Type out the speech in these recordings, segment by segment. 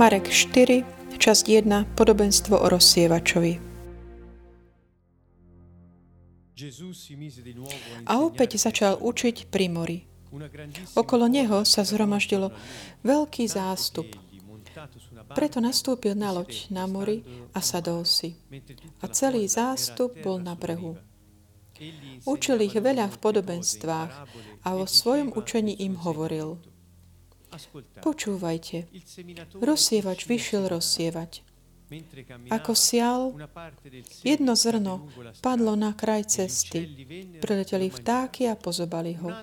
Marek 4, časť 1, podobenstvo o rozsievačovi. A opäť začal učiť pri mori. Okolo neho sa zhromaždilo veľký zástup. Preto nastúpil na loď na mori a sadol si. A celý zástup bol na brehu. Učil ich veľa v podobenstvách a vo svojom učení im hovoril – Počúvajte, rozsievač vyšiel rozsievať. Ako sial, jedno zrno padlo na kraj cesty. Prileteli vtáky a pozobali ho.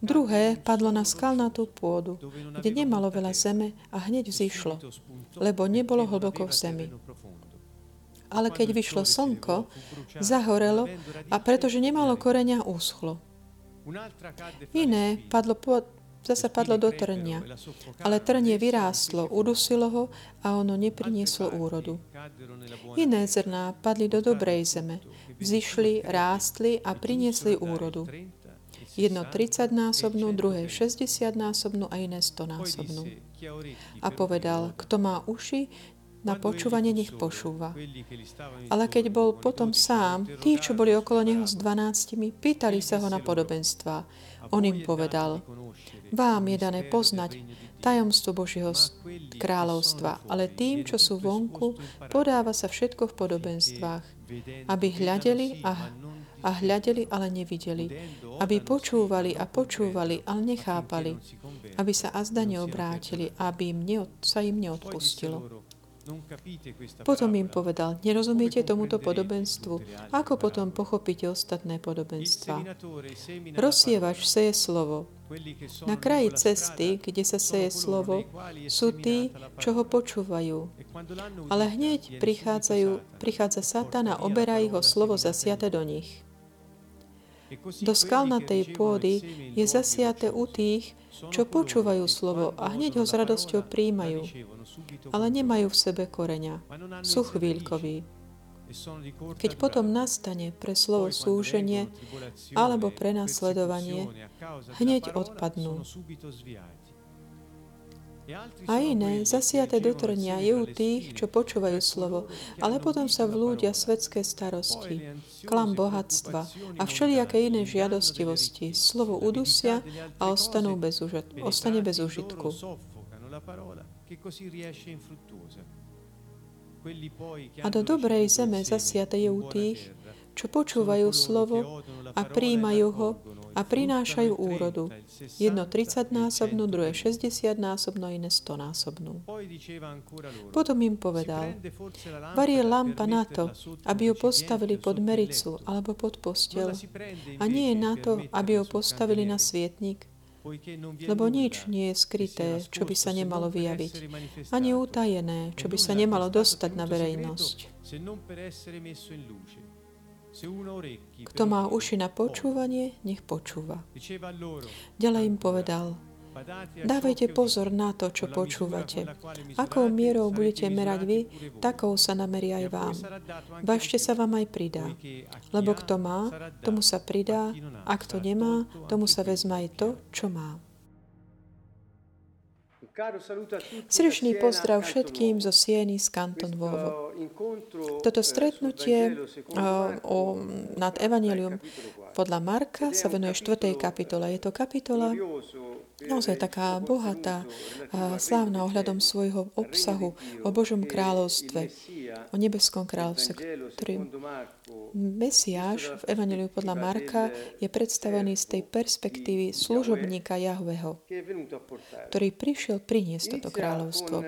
Druhé padlo na skalnatú pôdu, kde nemalo veľa zeme a hneď vzýšlo, lebo nebolo hlboko v zemi. Ale keď vyšlo slnko, zahorelo a pretože nemalo koreňa, úschlo. Iné padlo zase padlo do trnia. Ale trnie vyrástlo, udusilo ho a ono neprinieslo úrodu. Iné zrná padli do dobrej zeme, vzýšli, rástli a priniesli úrodu. Jedno 30-násobnú, druhé 60-násobnú a iné 100-násobnú. A povedal, kto má uši, na počúvanie nech počúva. Ale keď bol potom sám, tí, čo boli okolo neho s dvanáctimi, pýtali sa ho na podobenstva. On im povedal, vám je dané poznať tajomstvo Božieho kráľovstva, ale tým, čo sú vonku, podáva sa všetko v podobenstvách, aby hľadeli a, a hľadeli, ale nevideli, aby počúvali a počúvali, ale nechápali, aby sa azda neobrátili, aby im neod, sa im neodpustilo. Potom im povedal, nerozumiete tomuto podobenstvu, ako potom pochopíte ostatné podobenstva. Rozsievač seje slovo. Na kraji cesty, kde sa seje slovo, sú tí, čo ho počúvajú. Ale hneď prichádzajú, prichádza Satan a oberá ich o slovo zasiate do nich. Do skalnatej pôdy je zasiate u tých, čo počúvajú slovo a hneď ho s radosťou príjmajú, ale nemajú v sebe koreňa. Sú chvíľkoví. Keď potom nastane pre slovo súženie alebo prenasledovanie, hneď odpadnú. A iné, zasiate do trnia, je u tých, čo počúvajú slovo, ale potom sa vlúdia svetské starosti, klam bohatstva a všelijaké iné žiadostivosti. Slovo udusia a ostanú bez užit- ostane bez užitku. A do dobrej zeme zasiate je u tých, čo počúvajú slovo a príjmajú ho a prinášajú úrodu. Jedno 30-násobnú, druhé 60-násobnú, iné 100-násobnú. Potom im povedal, varie lampa na to, aby ju postavili pod mericu alebo pod postel. A nie je na to, aby ju postavili na svietnik, lebo nič nie je skryté, čo by sa nemalo vyjaviť, ani utajené, čo by sa nemalo dostať na verejnosť. Kto má uši na počúvanie, nech počúva. Ďalej im povedal, Dávajte pozor na to, čo počúvate. Akou mierou budete merať vy, takou sa namerí aj vám. Vašte sa vám aj pridá. Lebo kto má, tomu sa pridá, a kto nemá, tomu sa vezme aj to, čo má. Srdečný pozdrav všetkým zo Sieny z Kanton Vovo. Toto stretnutie o, nad Evangelium podľa Marka sa venuje 4. kapitole. Je to kapitola naozaj taká bohatá, slávna ohľadom svojho obsahu o Božom kráľovstve, o nebeskom kráľovstve, ktorý Mesiáš v Evangeliu podľa Marka je predstavený z tej perspektívy služobníka Jahveho, ktorý prišiel priniesť toto kráľovstvo.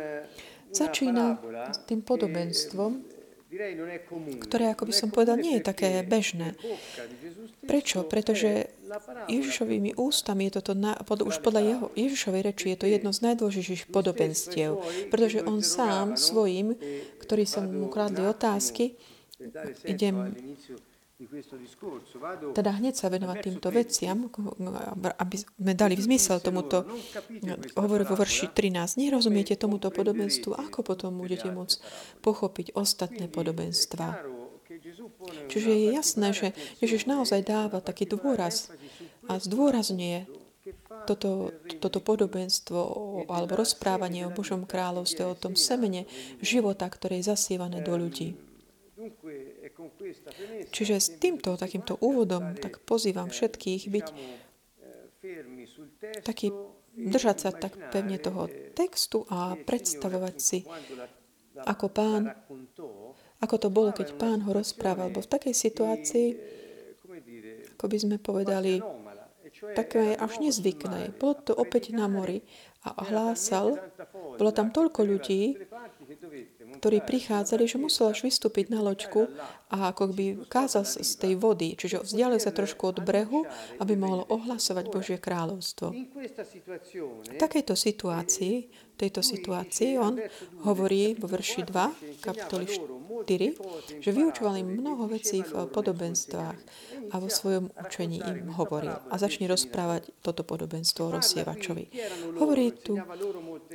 Začína tým podobenstvom, ktoré, ako by som povedal, nie je také bežné. Prečo? Pretože Ježišovými ústami je toto, na, pod, už podľa jeho, Ježišovej reči je to jedno z najdôležitejších podobenstiev, pretože on sám svojim, ktorí sa mu kladli otázky, idem teda hneď sa venovať týmto veciam, aby sme dali v zmysel tomuto, hovorí vo verši 13, nerozumiete tomuto podobenstvu, ako potom budete môcť pochopiť ostatné podobenstva. Čiže je jasné, že Ježiš naozaj dáva taký dôraz a zdôrazňuje toto, toto podobenstvo alebo rozprávanie o Božom kráľovstve, o tom semene života, ktoré je zasievané do ľudí. Čiže s týmto takýmto úvodom tak pozývam všetkých byť taký, držať sa tak pevne toho textu a predstavovať si, ako pán, ako to bolo, keď pán ho rozprával, lebo v takej situácii, ako by sme povedali, také až nezvykné. Bolo to opäť na mori a hlásal, bolo tam toľko ľudí, ktorí prichádzali, že musel až vystúpiť na loďku a ako by kázal z tej vody, čiže vzdialil sa trošku od brehu, aby mohol ohlasovať Božie kráľovstvo. V takejto situácii, tejto situácii on hovorí vo verši 2, kapitoly 4, že vyučoval im mnoho vecí v podobenstvách a vo svojom učení im hovoril. A začne rozprávať toto podobenstvo rozsievačovi. Hovorí tu,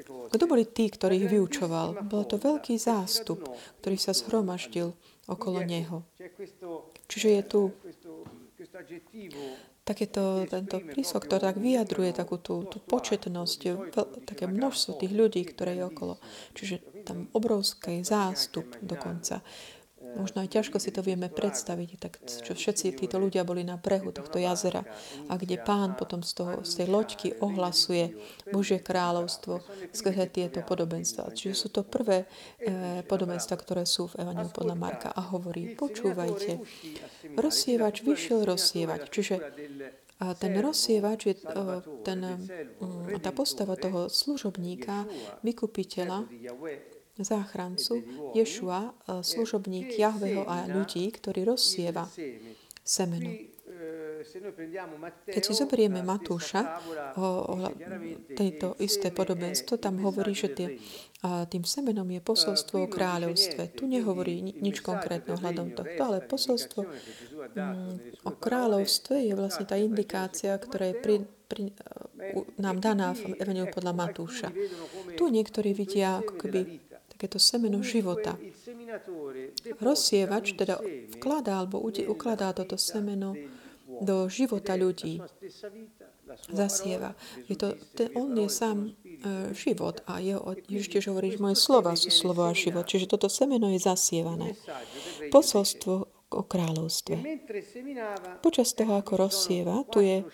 kto boli tí, ktorých vyučoval? Bolo to veľký zástup, ktorý sa zhromaždil okolo neho. Čiže je tu takéto, tento prísok, ktorý tak vyjadruje takú tú, tú početnosť, také množstvo tých ľudí, ktoré je okolo. Čiže tam obrovský zástup dokonca. Možno aj ťažko si to vieme predstaviť, tak čo všetci títo ľudia boli na brehu tohto jazera a kde pán potom z, toho, z tej loďky ohlasuje Božie kráľovstvo skrze tieto podobenstva. Čiže sú to prvé e, podobenstva, ktoré sú v Evangeliu podľa Marka a hovorí, počúvajte, rozsievač vyšiel rozsievať. Čiže a ten rozsievač je ten, tá postava toho služobníka, vykupiteľa, záchrancu, Ješua, e, služobník Jahveho a ľudí, ktorý rozsieva semeno. Keď si zoberieme Matúša, o, o tejto isté podobenstvo, tam hovorí, že tie, tým semenom je posolstvo o kráľovstve. Tu nehovorí nič konkrétne ohľadom tohto, ale posolstvo mm, o kráľovstve je vlastne tá indikácia, ktorá je pri, pri, nám daná v Evangeliu podľa Matúša. Tu niektorí vidia ako keby takéto semeno života. Rozsievač teda vkladá alebo ukladá toto semeno do života ľudí. Zasieva. Je to, ten, on je sám e, život a jeho, Ježiš tiež hovorí, že moje slova sú slovo a život. Čiže toto semeno je zasievané. Posolstvo o kráľovstve. Počas toho, ako rozsieva, tu je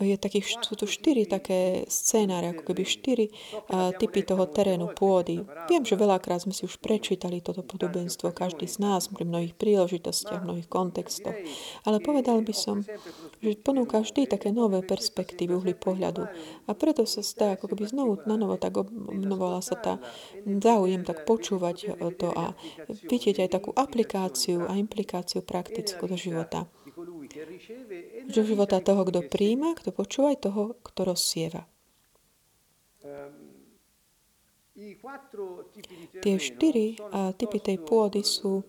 je takých, sú tu štyri také scénáre, ako keby štyri typy toho terénu, pôdy. Viem, že veľakrát sme si už prečítali toto podobenstvo, každý z nás pri mnohých príležitostiach, v mnohých kontextoch. Ale povedal by som, že ponúka vždy také nové perspektívy, uhly pohľadu. A preto sa stá, ako keby znovu na novo tak obnovala sa tá záujem tak počúvať to a vidieť aj takú aplikáciu a implikáciu praktickú do života do života toho, kto príjma, kto počúva, aj toho, kto rozsieva. Tie štyri typy tej pôdy sú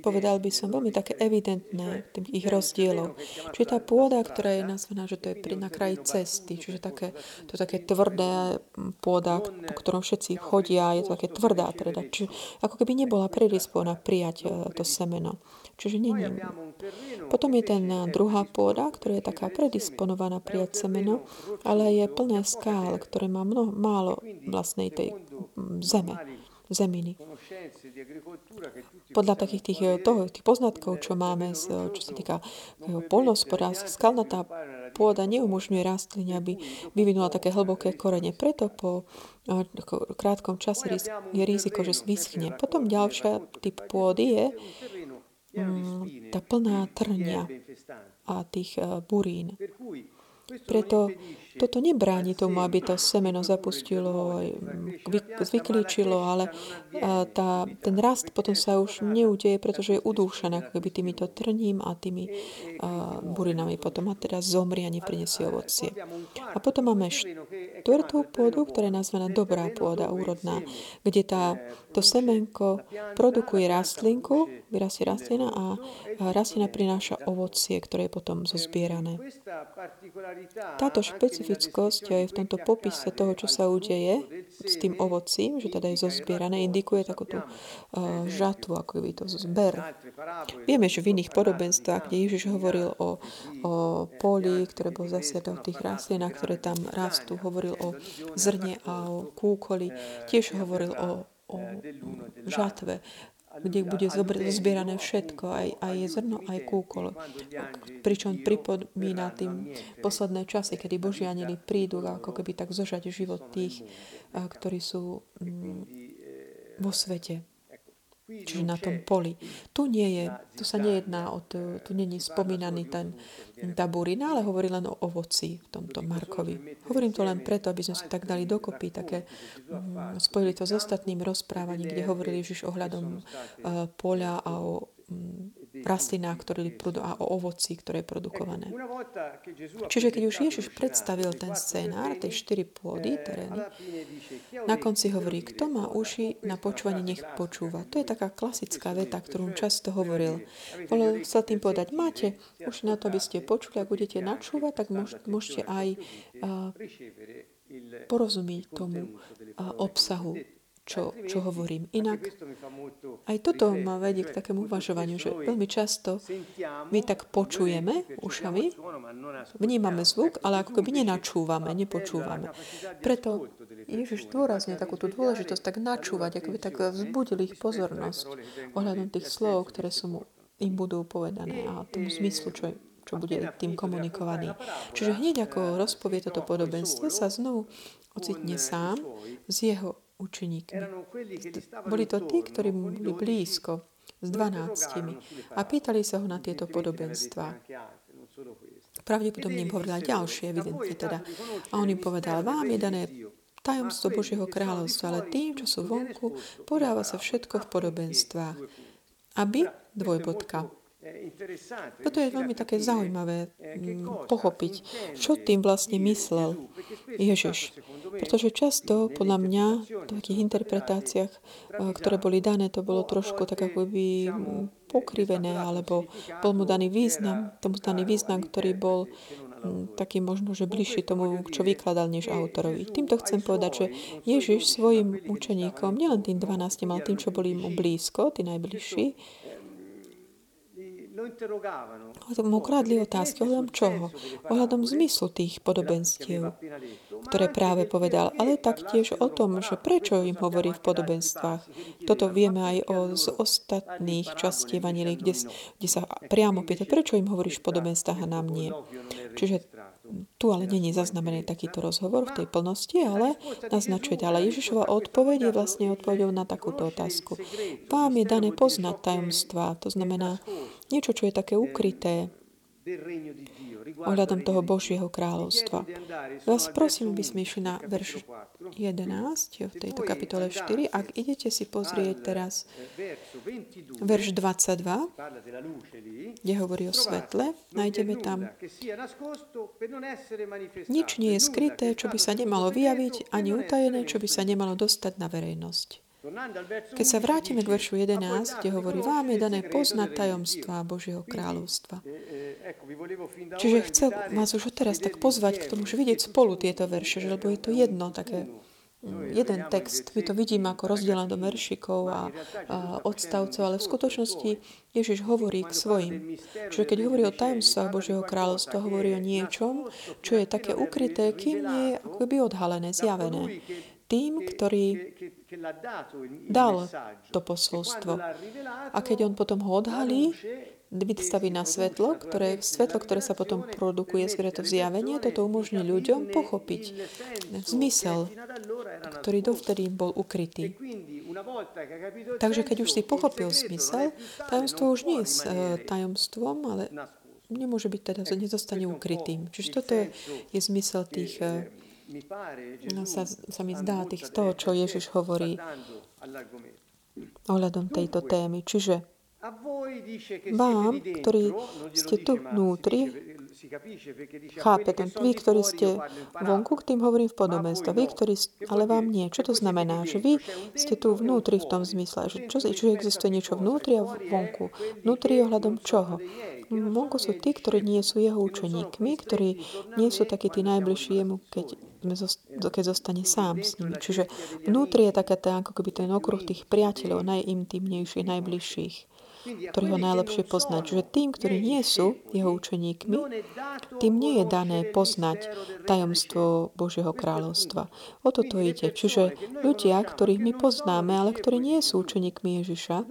povedal by som, veľmi také evidentné tých ich rozdielov. Čiže tá pôda, ktorá je nazvaná, že to je na kraji cesty, čiže také, to je také tvrdé pôda, po ktorom všetci chodia, je to také tvrdá teda. Čiže ako keby nebola predispona prijať e, to semeno. Čiže nie, nie. Potom je ten e, druhá pôda, ktorá je taká predisponovaná prijať semeno, ale je plné skál, ktoré má mnoho, málo vlastnej tej zeme zeminy. Podľa takých tých, eh, toho, tých poznatkov, čo máme, z, čo sa týka eh, polnospodárstva, skalnatá pôda neumožňuje rastline, aby vyvinula také hlboké korene. Preto po eh, krátkom čase je riziko, že vyschne. Potom ďalšia typ pôdy je mm, tá plná trnia a tých burín. Preto toto nebráni tomu, aby to semeno zapustilo, zvyklíčilo, ale tá, ten rast potom sa už neudeje, pretože je udúšané ako keby týmito trním a tými a, burinami potom a teda zomrie a neprinesie ovocie. A potom máme štvrtú pôdu, ktorá je nazvaná dobrá pôda, úrodná, kde tá, to semenko produkuje rastlinku, vyrastie rastlina a, rastlina prináša ovocie, ktoré je potom zozbierané. Táto špecifickosť aj v tomto popise toho, čo sa udeje s tým ovocím, že teda je zozbierané, indikuje takúto uh, žatvu, ako by to zber. Vieme, že v iných podobenstvách, kde Ježiš hovoril o, o poli, ktoré zasiaté v tých rastlinách, ktoré tam rastú, hovoril o zrne a o kúkoli, tiež hovoril o, o žatve kde bude zozbierané všetko, aj, aj zrno, aj kúkol. Pričom pripomína tým posledné časy, kedy Boží anjeli prídu ako keby tak zožať život tých, ktorí sú mm, vo svete. Čiže na tom poli. Tu, nie je, tu sa nejedná o to, tu není spomínaný ten, tá burina, ale hovorí len o ovoci v tomto Markovi. Hovorím to len preto, aby sme sa tak dali dokopy, také, um, spojili to s ostatným rozprávaním, kde hovorili Ježiš ohľadom uh, poľa a o rastlinách ktoré a o ovoci, ktoré je produkované. Čiže keď už Ježiš predstavil ten scénár, tie štyri pôdy, terény, na konci hovorí, kto má uši na počúvanie, nech počúva. To je taká klasická veta, ktorú často hovoril. Volal sa tým povedať, máte už na to, aby ste počuli, ak budete načúvať, tak môžete aj uh, porozumieť tomu uh, obsahu čo, čo hovorím. Inak aj toto ma vedie k takému uvažovaniu, že veľmi často my tak počujeme ušami, vnímame zvuk, ale ako keby nenačúvame, nepočúvame. Preto Ježiš dôrazne takú tú dôležitosť tak načúvať, ako by tak vzbudil ich pozornosť ohľadom tých slov, ktoré sú mu, im budú povedané a tomu zmyslu, čo, čo bude tým komunikovaný. Čiže hneď ako rozpovie toto podobenstvo, sa znovu ocitne sám z jeho učeníkmi. Boli to tí, ktorí boli blízko, s dvanáctimi. A pýtali sa ho na tieto podobenstvá. Pravdepodobne im hovorila ďalšie, evidentne teda. A on im povedal, vám je dané tajomstvo Božieho kráľovstva, ale tým, čo sú vonku, podáva sa všetko v podobenstvách. Aby, dvojbodka, toto je veľmi také zaujímavé mm, pochopiť, čo tým vlastne myslel Ježiš. Pretože často, podľa mňa, v takých interpretáciách, eh, ktoré boli dané, to bolo trošku tak ako by mm, pokrivené, alebo bol mu daný význam, tomu daný význam, ktorý bol mm, taký možno, že bližší tomu, čo vykladal, než autorovi. Týmto chcem povedať, že Ježiš svojim učeníkom, nielen tým 12, ale tým, čo boli mu blízko, tí najbližší, mu kladli otázky ohľadom čoho? Ohľadom zmyslu tých podobenstiev, ktoré práve povedal, ale taktiež o tom, že prečo im hovorí v podobenstvách. Toto vieme aj o, z ostatných častí Evangelii, kde, kde sa priamo pýta, prečo im hovoríš v podobenstvách a nám nie. Čiže tu ale není zaznamený takýto rozhovor v tej plnosti, ale naznačuje ďalej. Ježišova odpoveď je vlastne odpovedou na takúto otázku. Vám je dané poznať tajomstva, to znamená niečo, čo je také ukryté, ohľadom toho Božieho kráľovstva. Vás prosím, aby sme išli na verš 11 v tejto kapitole 4. Ak idete si pozrieť teraz verš 22, kde hovorí o svetle, nájdeme tam nič nie je skryté, čo by sa nemalo vyjaviť, ani utajené, čo by sa nemalo dostať na verejnosť. Keď sa vrátime k veršu 11, kde hovorí, vám je dané poznať tajomstva Božieho kráľovstva. Čiže chcel vás už teraz tak pozvať k tomu, že vidieť spolu tieto verše, lebo je to jedno také mm, jeden text, my to vidíme ako rozdelené do veršikov a, a odstavcov, ale v skutočnosti Ježiš hovorí k svojim. Čiže keď hovorí o tajomstvách Božieho kráľovstva, hovorí o niečom, čo je také ukryté, kým nie je akoby odhalené, zjavené tým, ktorý dal to posolstvo. A keď on potom ho odhalí, vystaví na svetlo, ktoré, svetlo, ktoré sa potom produkuje skrze to zjavenie, toto umožní ľuďom pochopiť zmysel, ktorý dovtedy bol ukrytý. Takže keď už si pochopil zmysel, tajomstvo už nie je s eh, tajomstvom, ale nemôže byť teda, nezostane ukrytým. Čiže toto je, je zmysel tých eh, no, sa, sa mi zdá tých toho, čo Ježiš hovorí ohľadom tejto témy. Čiže vám, ktorí ste tu vnútri, Chápe ten, vy, ktorí ste vonku, k tým hovorím v podobenstve. Vy, ktorí, ale vám nie. Čo to znamená? Že vy ste tu vnútri v tom zmysle. Že, čo, čo existuje niečo vnútri a vonku. Vnútri ohľadom čoho? Vonku sú tí, ktorí nie sú jeho učeníkmi, ktorí nie sú takí tí najbližší jemu, keď, keď zostane sám s nimi. Čiže vnútri je taká tá, ako keby ten okruh tých priateľov, najintimnejších, najbližších ktorý ho najlepšie poznať. Že tým, ktorí nie sú jeho učeníkmi, tým nie je dané poznať tajomstvo Božieho kráľovstva. O toto ide. Čiže ľudia, ktorých my poznáme, ale ktorí nie sú učeníkmi Ježiša,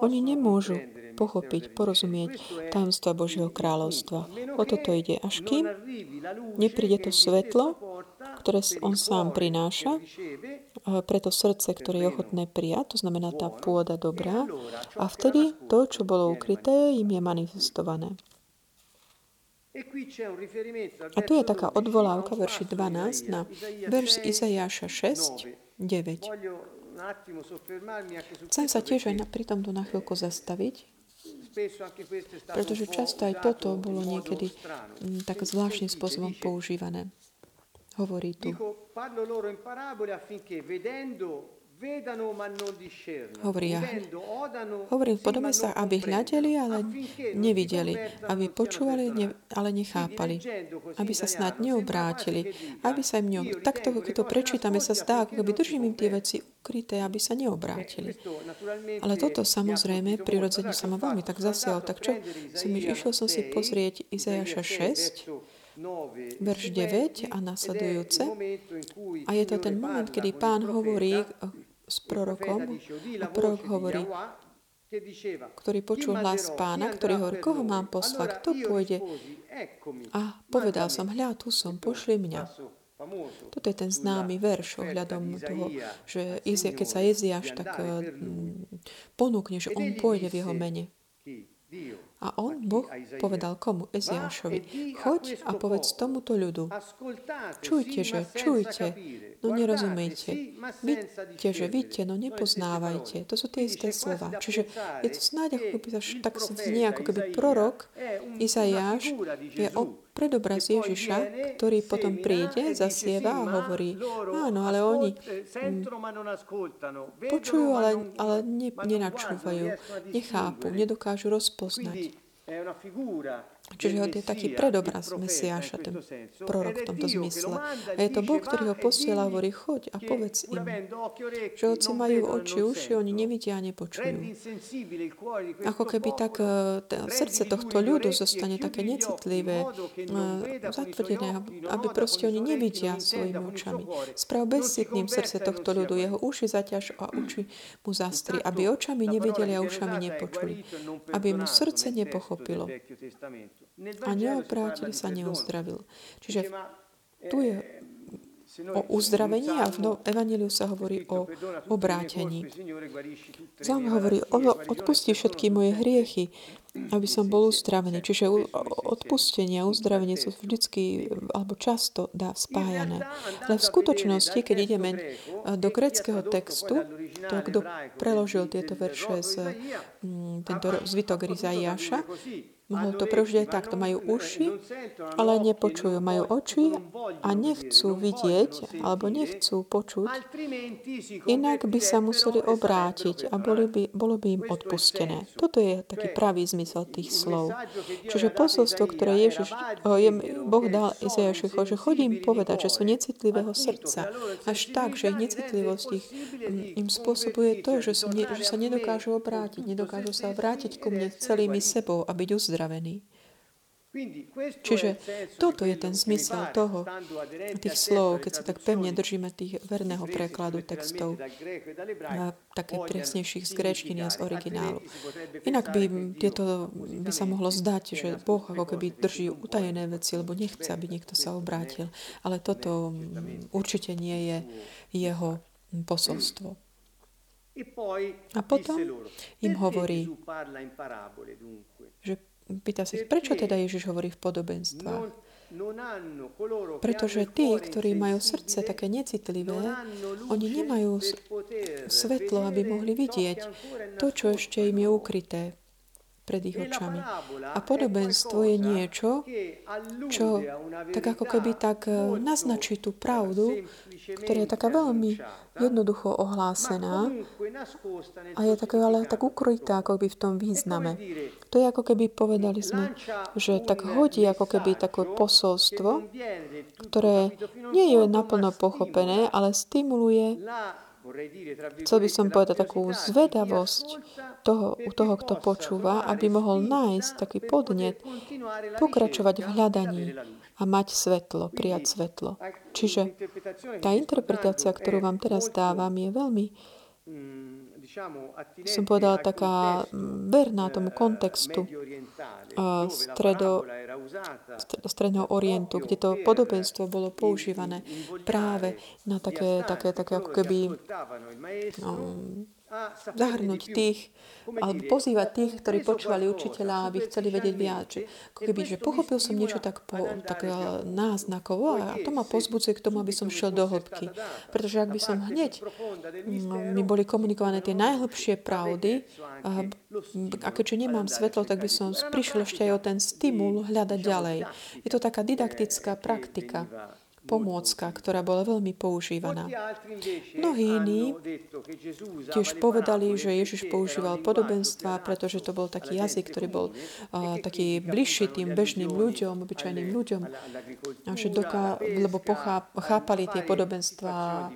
oni nemôžu pochopiť, porozumieť tajomstva Božieho kráľovstva. O toto ide. Až kým nepríde to svetlo, ktoré on sám prináša, preto srdce, ktoré je ochotné prijať, to znamená tá pôda dobrá, a vtedy to, čo bolo ukryté, im je manifestované. A tu je taká odvolávka verši 12 na verš Izajáša 6, 9. Chcem sa tiež aj pri tomto na chvíľku zastaviť, pretože často aj toto bolo niekedy mm, tak zvláštnym spôsobom používané. Hovorí tu. Hovorí, ja hovorím v podobenstvách, aby hľadeli, ale nevideli, aby počúvali, ne, ale nechápali, aby sa snad neobrátili, aby sa im neobrátili. Takto, keď to prečítame, sa zdá, ako keby držím im tie veci ukryté, aby sa neobrátili. Ale toto samozrejme, prirodzene sa ma veľmi tak zasial. Tak čo, som išiel som si pozrieť Izajaša 6, verš 9 a nasledujúce. A je to ten moment, kedy pán hovorí s prorokom a prorok hovorí, ktorý počul hlas pána, ktorý hovorí, koho mám poslať, kto pôjde. A povedal som, hľa, tu som, pošli mňa. Toto je ten známy verš ohľadom toho, že keď sa Jeziáš tak mm, ponúkne, že on pôjde v jeho mene. A on, Boh, povedal komu? Eziášovi. Choď a povedz tomuto ľudu. Čujte, že, čujte, no nerozumejte. Vidíte, že vidíte, no nepoznávajte. To sú tie isté slova. Čiže je to snáď ako keby, tak znie ako keby prorok Izajáš je predobraz Ježiša, ktorý potom príde, zasieva a hovorí, áno, ale oni počujú, ale, ale ne, nenačúvajú, nechápu, nedokážu rozpoznať. Čiže on je taký predobraz Mesiáša, ten prorok v tomto zmysle. A je to Boh, ktorý ho posiela hovorí, choď a povedz im, že hoci majú oči, uši, oni nevidia a nepočujú. Ako keby tak e, srdce tohto ľudu zostane také necitlivé, e, zatvrdené, aby proste oni nevidia svojimi očami. Sprav bezcitným srdce tohto ľudu, jeho uši zaťaž a uči mu zastri, aby očami nevideli a ušami nepočuli, aby mu srdce nepochopilo a neobrátili sa, neuzdravil. Čiže tu je o uzdravení a v no, Evangeliu sa hovorí o obrátení. Zám hovorí, odpusti všetky moje hriechy, aby som bol uzdravený. Čiže odpustenie a uzdravenie sú vždycky alebo často dá spájané. Ale v skutočnosti, keď ideme do greckého textu, to kto preložil tieto verše z mm, tento zvitok Rizaiáša, Mohol to prežiť aj takto. Majú uši, ale nepočujú. Majú oči a nechcú vidieť alebo nechcú počuť. Inak by sa museli obrátiť a boli by, bolo by im odpustené. Toto je taký pravý zmysel tých slov. Čiže posolstvo, ktoré Ježiš, je, Boh dal Izajašicho, že chodím povedať, že sú necitlivého srdca. Až tak, že ich necitlivosť ich, im spôsobuje to, že, sú, že sa nedokážu obrátiť. Nedokážu sa obrátiť ku mne celými sebou a byť uzdraví uzdravený. Čiže toto je ten zmysel toho, tých slov, keď sa tak pevne držíme tých verného prekladu textov, a také presnejších z gréčtiny a z originálu. Inak by tieto by sa mohlo zdať, že Boh ako keby drží utajené veci, lebo nechce, aby niekto sa obrátil. Ale toto určite nie je jeho posolstvo. A potom im hovorí, že Pýta sa, prečo teda Ježiš hovorí v podobenstvách? Pretože tí, ktorí majú srdce také necitlivé, oni nemajú svetlo, aby mohli vidieť to, čo ešte im je ukryté pred ich očami. A podobenstvo je niečo, čo tak ako keby tak eh, naznačí tú pravdu, ktorá je taká veľmi jednoducho ohlásená a je také ale tak ukrytá ako by v tom význame. To je ako keby povedali sme, že tak hodí ako keby také posolstvo, ktoré nie je naplno pochopené, ale stimuluje Chcel by som povedať takú zvedavosť toho, u toho, kto počúva, aby mohol nájsť taký podnet, pokračovať v hľadaní a mať svetlo, prijať svetlo. Čiže tá interpretácia, ktorú vám teraz dávam, je veľmi som povedala, taká verná tomu kontextu stredo, stredného orientu, kde to podobenstvo bolo používané práve na také, také, také ako keby um, zahrnúť tých, alebo pozývať tých, ktorí počúvali učiteľa, aby chceli vedieť viac. Keby, že pochopil som niečo tak, po, tak eh, náznakovo a to ma pozbudzuje k tomu, aby som šiel do hĺbky. Pretože ak by som hneď, mm, mi boli komunikované tie najhlbšie pravdy a, a keďže nemám svetlo, tak by som prišiel ešte aj o ten stimul hľadať ďalej. Je to taká didaktická praktika pomôcka, ktorá bola veľmi používaná. Mnohí iní tiež povedali, že Ježiš používal podobenstva, pretože to bol taký jazyk, ktorý bol uh, taký bližší tým bežným ľuďom, obyčajným ľuďom, a že doká, lebo chápali tie podobenstva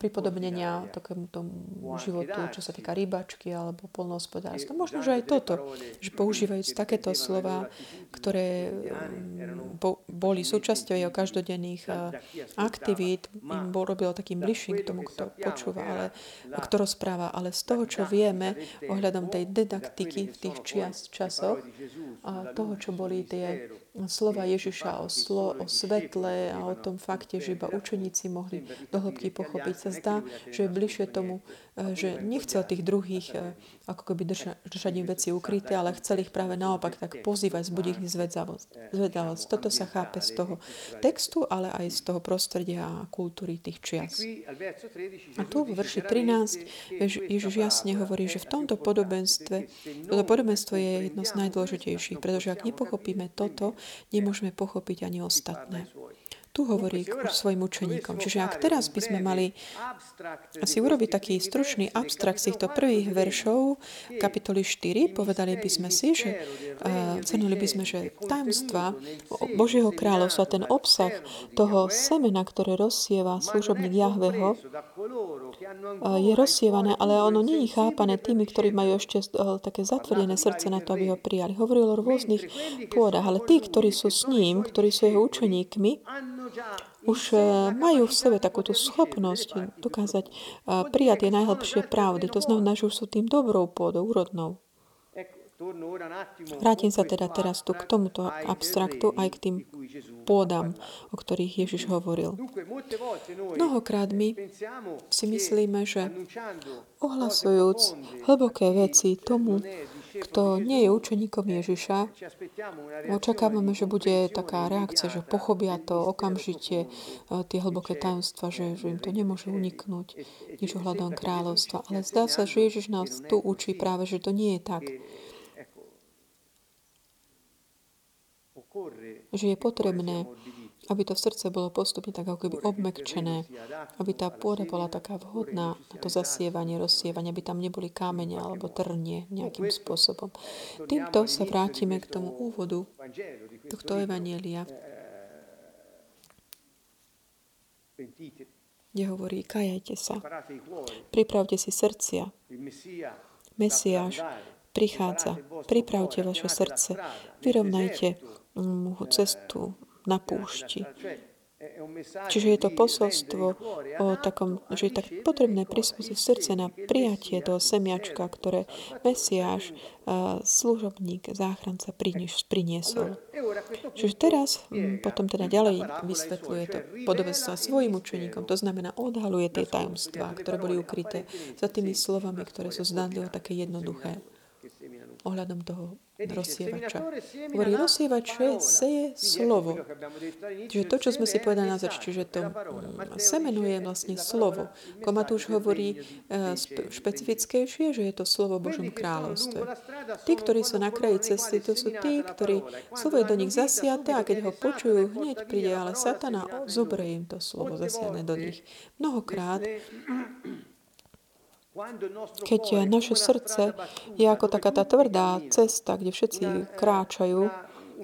pripodobnenia takému tomu životu, čo sa týka rybačky alebo polnohospodárstva. Možno, že aj toto, že používajúc takéto slova, ktoré um, boli súčasťou jeho každodenných uh, aktivít im bol robil takým bližším k tomu, kto počúva, ale, kto rozpráva. Ale z toho, čo vieme ohľadom tej didaktiky v tých čias, časoch a toho, čo boli tie slova Ježiša o, slo, o svetle a o tom fakte, že iba učeníci mohli do hĺbky pochopiť, sa zdá, že je bližšie tomu, že nechcel tých druhých e, ako keby drža, držať im veci ukryté, ale chcel ich práve naopak tak pozývať, zbudiť ich zvedavosť. Toto sa chápe z toho textu, ale aj z toho prostredia a kultúry tých čias. A tu v verši 13 Ježiš jasne hovorí, že v tomto podobenstve, toto podobenstvo je jedno z najdôležitejších, pretože ak nepochopíme toto, nemôžeme pochopiť ani ostatné tu hovorí k svojim učeníkom. Čiže ak teraz by sme mali asi urobiť taký stručný abstrakt z týchto prvých veršov kapitoly 4, povedali by sme si, že uh, by sme, že tajomstva Božieho kráľovstva, ten obsah toho semena, ktoré rozsieva služobník Jahveho, je rozsievané, ale ono nie je chápané tými, ktorí majú ešte uh, také zatvrdené srdce na to, aby ho prijali. Hovoril o rôznych pôdach, ale tí, ktorí sú s ním, ktorí sú jeho učeníkmi, už eh, majú v sebe takúto schopnosť dokázať eh, prijať tie najhlbšie pravdy. To znamená, že už sú tým dobrou pôdou, úrodnou. Vrátim sa teda teraz tu k tomuto abstraktu aj k tým pôdam, o ktorých Ježiš hovoril. Mnohokrát my si myslíme, že ohlasujúc hlboké veci tomu, kto nie je učeníkom Ježiša, očakávame, že bude taká reakcia, že pochopia to okamžite, e, tie hlboké tajomstva, že, že im to nemôže uniknúť, nič ohľadom kráľovstva. Ale zdá sa, že Ježiš nás tu učí práve, že to nie je tak. Že je potrebné aby to srdce bolo postupne tak ako keby obmekčené, aby tá pôda bola taká vhodná na to zasievanie, rozsievanie, aby tam neboli kámene alebo trnie nejakým spôsobom. Týmto sa vrátime k tomu úvodu tohto evanielia, kde hovorí, kajajte sa, pripravte si srdcia, Mesiáš prichádza, pripravte vaše srdce, vyrovnajte mu cestu na púšti. Čiže je to posolstvo o takom, že je tak potrebné prispôsobiť srdce na prijatie toho semiačka, ktoré Mesiáš, služobník, záchranca priniesol. Čiže teraz potom teda ďalej vysvetľuje to podobenstvo svojim učeníkom. To znamená, odhaluje tie tajomstvá, ktoré boli ukryté za tými slovami, ktoré sú zdanlivo také jednoduché ohľadom toho rozsievača. Hovorí, rozsievač seje slovo. Čiže to, čo sme si povedali na zač, čiže to semeno je vlastne slovo. Ako Matúš hovorí uh, špecifickejšie, že je to slovo Božom kráľovstve. Tí, ktorí sú na kraji cesty, to sú tí, ktorí slovo je do nich zasiate a keď ho počujú, hneď príde, ale satana zoberie im to slovo zasiané do nich. Mnohokrát keď naše srdce je ako taká tá tvrdá cesta, kde všetci kráčajú,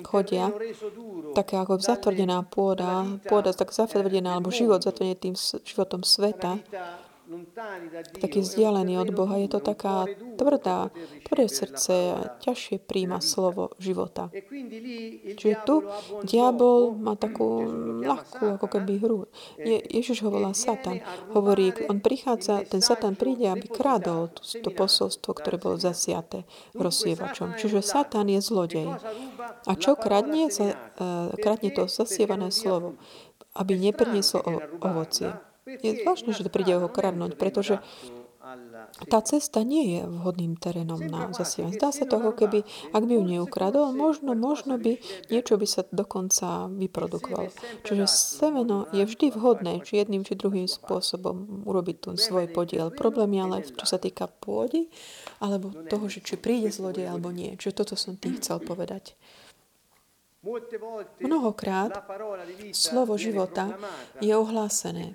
chodia, také ako zatvrdená pôda, pôda tak zatvrdená, alebo život zatvrdený tým životom sveta, taký vzdialený od Boha. Je to taká tvrdá, tvrdé srdce a ťažšie príjma slovo života. Čiže tu diabol má takú ľahkú ako keby hru. Je, Ježiš ho volá Satan. Hovorí, on prichádza, ten Satan príde, aby krádol to, to posolstvo, ktoré bolo zasiaté rozsievačom. Čiže Satan je zlodej. A čo kradne? Uh, kradne to zasievané slovo, aby neprinieslo ovocie. Je zvláštne, že to príde ho kradnúť, pretože tá cesta nie je vhodným terénom na zasievanie. Zdá sa toho, keby, ak by ju neukradol, možno, možno by niečo by sa dokonca vyprodukovalo. Čiže semeno je vždy vhodné, či jedným, či druhým spôsobom urobiť tu svoj podiel. Problém je ale, čo sa týka pôdy, alebo toho, že či príde zlodej alebo nie. Čiže toto som tým chcel povedať. Mnohokrát slovo života je ohlásené.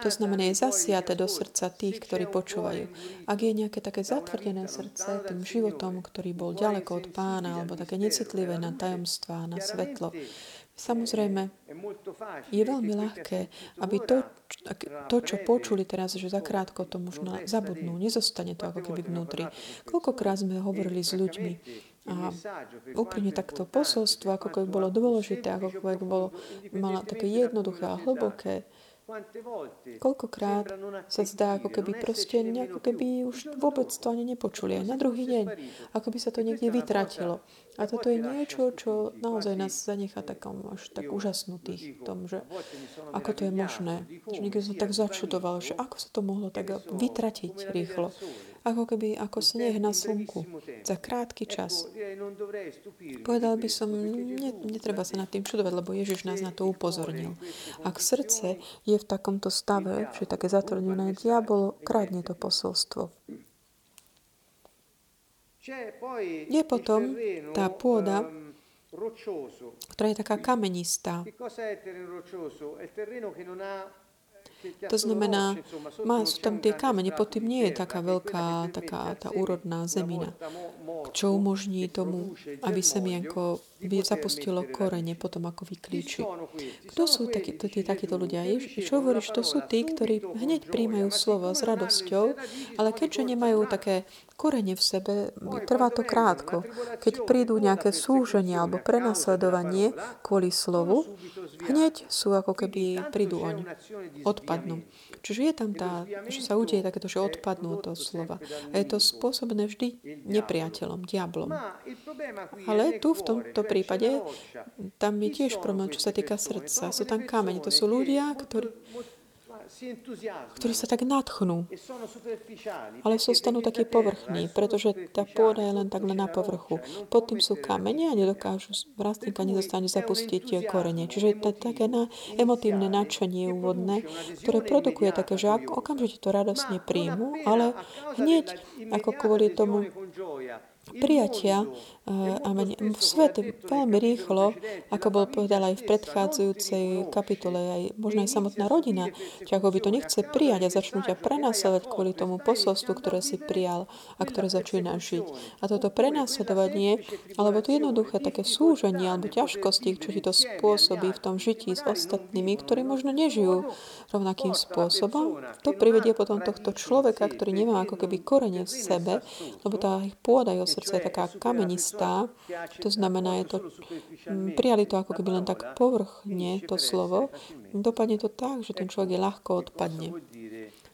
To znamená, je zasiate do srdca tých, ktorí počúvajú. Ak je nejaké také zatvrdené srdce tým životom, ktorý bol ďaleko od pána, alebo také necitlivé na tajomstvá, na svetlo, Samozrejme, je veľmi ľahké, aby to, to, čo počuli teraz, že zakrátko to možno zabudnú, nezostane to ako keby vnútri. Koľkokrát sme hovorili s ľuďmi, a úplne takto posolstvo, ako keby bolo dôležité, ako keby bolo mala také jednoduché a hlboké. Koľkokrát sa zdá, ako keby proste ako keby už vôbec to ani nepočuli. Aj na druhý deň, ako by sa to niekde vytratilo. A toto je niečo, čo naozaj nás zanechá takom až tak úžasnutých v tom, že ako to je možné. Že niekto sa tak začudoval, že ako sa to mohlo tak vytratiť rýchlo. Ako keby ako sneh na slnku za krátky čas. Povedal by som, ne, netreba sa nad tým čudovať, lebo Ježiš nás na to upozornil. Ak srdce je v takomto stave, že také zatvrdené, diabol kradne to posolstvo. Je potom tá pôda, ktorá je taká kamenistá. To znamená, má, sú tam tie kamene, pod tým nie je taká veľká, taká tá úrodná zemina, čo umožní tomu, aby semienko zapustilo korene potom, ako vyklíči. Kto sú takí, tí, takíto ľudia? Jež, čo hovoríš, to sú tí, ktorí hneď príjmajú slovo s radosťou, ale keďže nemajú také korene v sebe, trvá to krátko. Keď prídu nejaké súženie alebo prenasledovanie kvôli slovu, hneď sú ako keby prídu oň, odpadnú. Čiže je tam tá, že sa udeje takéto, že odpadnú to slova. A je to spôsobené vždy nepriateľom, diablom. Ale tu v tomto prípade, tam je tiež problém, čo sa týka srdca. Sú tam kamene. To sú ľudia, ktorí ktorí sa tak nadchnú, ale zostanú takí povrchní, pretože tá pôda je len tak len na povrchu. Pod tým sú kamene a nedokážu, rastlinka nezostane zapustiť korene. Čiže to je také na, emotívne nadšenie úvodné, ktoré produkuje také, že okamžite to radosne príjmu, ale hneď ako kvôli tomu prijatia v svete veľmi rýchlo, ako bol povedal aj v predchádzajúcej kapitole, aj možno aj samotná rodina, či ako by to nechce prijať a začnú ťa prenasledovať kvôli tomu posolstvu, ktoré si prijal a ktoré začína žiť. A toto prenasledovanie, alebo to jednoduché také súženie alebo ťažkosti, čo ti to spôsobí v tom žití s ostatnými, ktorí možno nežijú rovnakým spôsobom, to privedie potom tohto človeka, ktorý nemá ako keby korene v sebe, lebo tá ich pôda jeho srdce je taká kamenistá, to znamená, je to, mm, prijali to ako keby len tak povrchne to slovo, dopadne to tak, že ten človek je ľahko odpadne.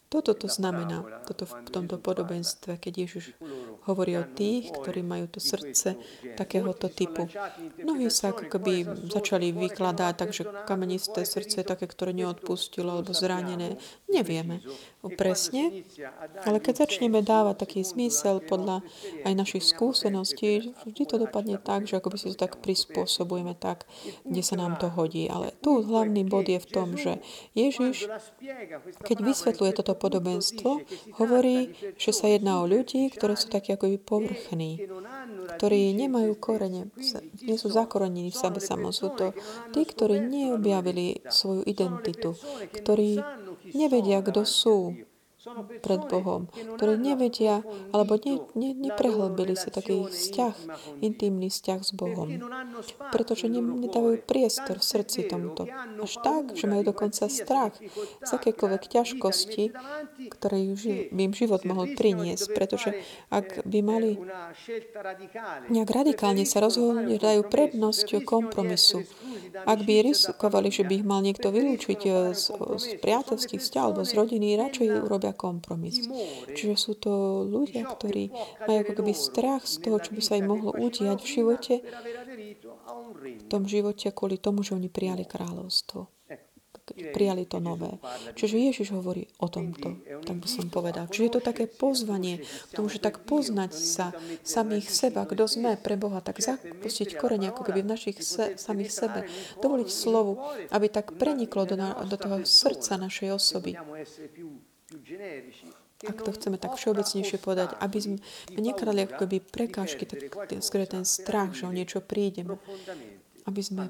Toto to znamená, toto v tomto podobenstve, keď Ježiš hovorí o tých, ktorí majú to srdce takéhoto typu. Mnohí sa ako keby začali vykladať, takže kamenisté srdce je také, ktoré neodpustilo alebo zranené. Nevieme presne, ale keď začneme dávať taký zmysel podľa aj našich skúseností, vždy to dopadne tak, že ako by si to tak prispôsobujeme tak, kde sa nám to hodí. Ale tu hlavný bod je v tom, že Ježiš, keď vysvetľuje toto podobenstvo, hovorí, že sa jedná o ľudí, ktorí sú takí ako povrchní, ktorí nemajú korene, nie sú zakorenení v sebe samo. Sú to tí, ktorí neobjavili svoju identitu, ktorí nevedia, kto sú pred Bohom, ktorí nevedia alebo ne, ne, neprehlbili si taký vzťah, intimný vzťah s Bohom, pretože ne, nedávajú priestor v srdci tomuto. Až tak, že majú dokonca strach z akékoľvek ťažkosti, ktoré by im život mohol priniesť, pretože ak by mali nejak radikálne sa rozhodnúť, dajú prednosť kompromisu. Ak by riskovali, že by ich mal niekto vylúčiť z, z priateľských vzťahov alebo z rodiny, radšej urobia kompromis. Čiže sú to ľudia, ktorí majú ako keby strach z toho, čo by sa im mohlo udiať v živote, v tom živote kvôli tomu, že oni prijali kráľovstvo prijali to nové. Čiže Ježiš hovorí o tomto, tak by som povedal. Čiže je to také pozvanie k tomu, že tak poznať sa samých seba, kto sme pre Boha, tak zapustiť korene ako keby v našich se, samých sebe. Dovoliť slovu, aby tak preniklo do, na, do toho srdca našej osoby ak to chceme tak všeobecnejšie povedať, aby sme nekradli ako keby prekážky, tak skôr ten strach, že o niečo prídeme, aby sme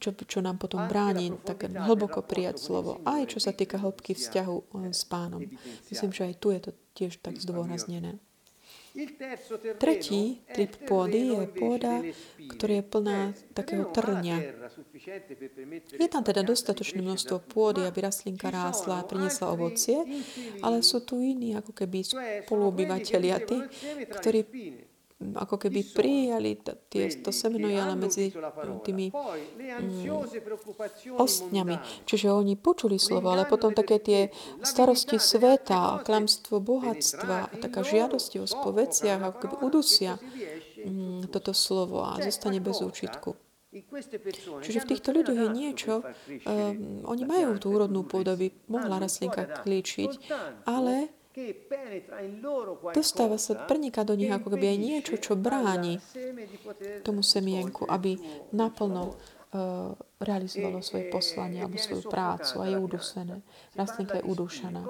čo, čo nám potom bráni tak hlboko prijať slovo, aj čo sa týka hĺbky vzťahu eh, s pánom. Myslím, že aj tu je to tiež tak zdôraznené. Tretí typ pôdy je pôda, ktorá je plná takého trňa. Je tam teda dostatočné množstvo pôdy, aby rastlinka rásla a priniesla ovocie, ale sú tu iní ako keby spoluobyvateľia, tí, ktorí ako keby prijali tie, to semeno je ale medzi tými mm, ostňami. Čiže oni počuli slovo, ale potom také tie starosti sveta, klamstvo bohatstva, taká žiadostivosť po veciach, ako keby udusia. mm, toto slovo a zostane bez účitku. Čiže v týchto ľuďoch je niečo, um, oni majú tú úrodnú pôdobu, mohla rastlinka klíčiť, ale Dostáva sa, prniká do nich ako keby aj niečo, čo bráni tomu semienku, aby naplno uh, realizovalo svoje poslanie alebo svoju prácu a je udusené. Rastlinka je udušená.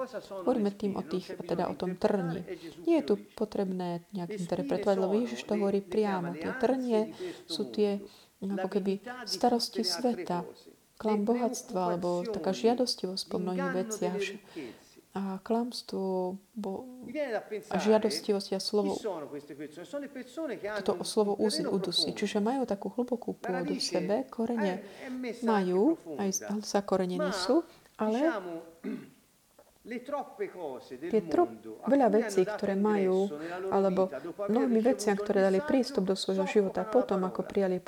Hovoríme tým o, tých, teda o tom trni. Nie je tu potrebné nejak interpretovať, lebo Ježiš to hovorí priamo. Tie trnie sú tie ako keby starosti sveta, klam bohatstva alebo taká žiadostivosť po mnohých veciach a klamstvo bo, a žiadostivosť a slovo. toto slovo udusí. Čiže majú takú hlbokú pôdu v sebe, korene majú, aj zakorenení sú, ale Tie trop, veľa vecí, ktoré majú, alebo mnohými veciami, ktoré dali prístup do svojho života potom, ako prijali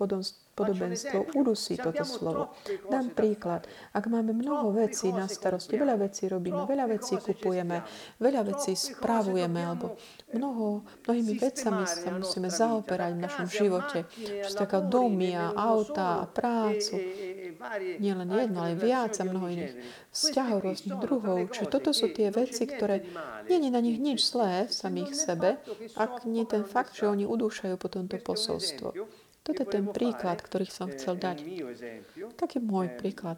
podobenstvo, udusí toto slovo. Dám príklad. Ak máme mnoho vecí na starosti, veľa vecí robíme, veľa vecí kupujeme, veľa vecí správujeme, alebo mnoho, mnohými vecami sa musíme zaoperať v našom živote. Čo sa taká domy a auta a prácu. Nie len jedno, ale viac a mnoho iných vzťahov rôznych druhov. Čiže toto sú tie veci, ktoré nie je na nich nič zlé v samých sebe, ak nie ten fakt, že oni udúšajú po tomto posolstvo. Toto je ten príklad, ktorý som chcel dať. Taký môj príklad.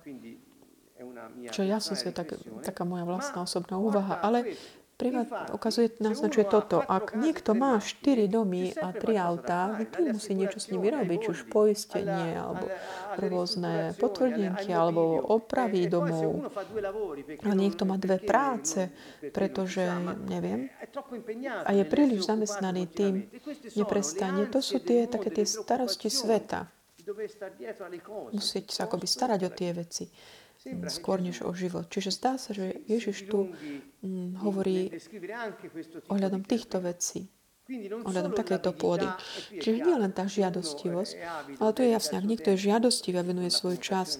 Čo ja som si tak, taká moja vlastná osobná úvaha. Ale Privat ukazuje, naznačuje toto. Ak niekto má 4 domy a 3 autá, ty musí niečo s nimi robiť, či už poistenie, alebo rôzne potvrdnenky, alebo opravy domov. A niekto má dve práce, pretože, neviem, a je príliš zamestnaný tým, neprestane. To sú tie také tie starosti sveta. Musieť sa akoby starať o tie veci skôr než o život. Čiže zdá sa, že Ježiš tu mm, hovorí ohľadom týchto vecí. ohľadom takéto pôdy. Čiže nie len tá žiadostivosť, ale tu je jasné, ak niekto je žiadostivý a venuje svoj čas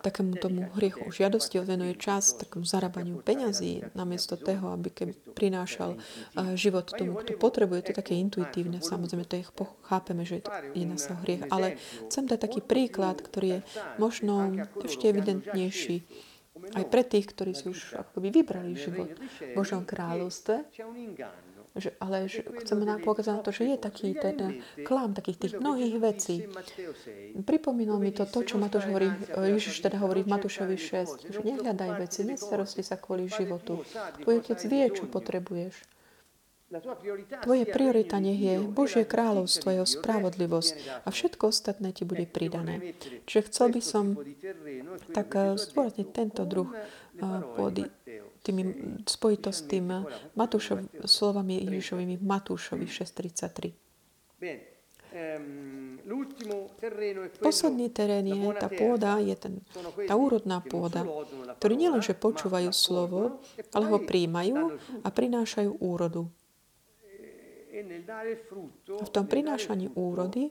takému tomu hriechu žiadosti, venuje čas takému zarábaniu peňazí, namiesto toho, aby keby prinášal uh, život tomu, kto potrebuje, to je také intuitívne, samozrejme, to je, chápeme, že je to jedna sa hriech, ale chcem dať taký príklad, ktorý je možno ešte evidentnejší aj pre tých, ktorí si už akoby vybrali život v Božom kráľovstve, že, ale že chceme nám pokazať na to, že je taký ten klam takých tých mnohých vecí. Pripomínalo mi to to, čo Matúš hovorí, Ježiš teda hovorí v Matúšovi 6, že nehľadaj veci, nestarosti sa kvôli životu. Tvoj otec vie, čo potrebuješ. Tvoje priorita nech je Božie kráľovstvo, jeho spravodlivosť a všetko ostatné ti bude pridané. Čiže chcel by som tak eh, zdôrazniť tento druh eh, pôdy, tými, spojito s tým Matúšov, slovami Ježišovými v Matúšovi 6.33. Ehm, Posledný terén je, tá pôda, je ten, tá úrodná pôda, ktorí nielenže počúvajú slovo, ale ho príjmajú a prinášajú úrodu. A v tom prinášaní úrody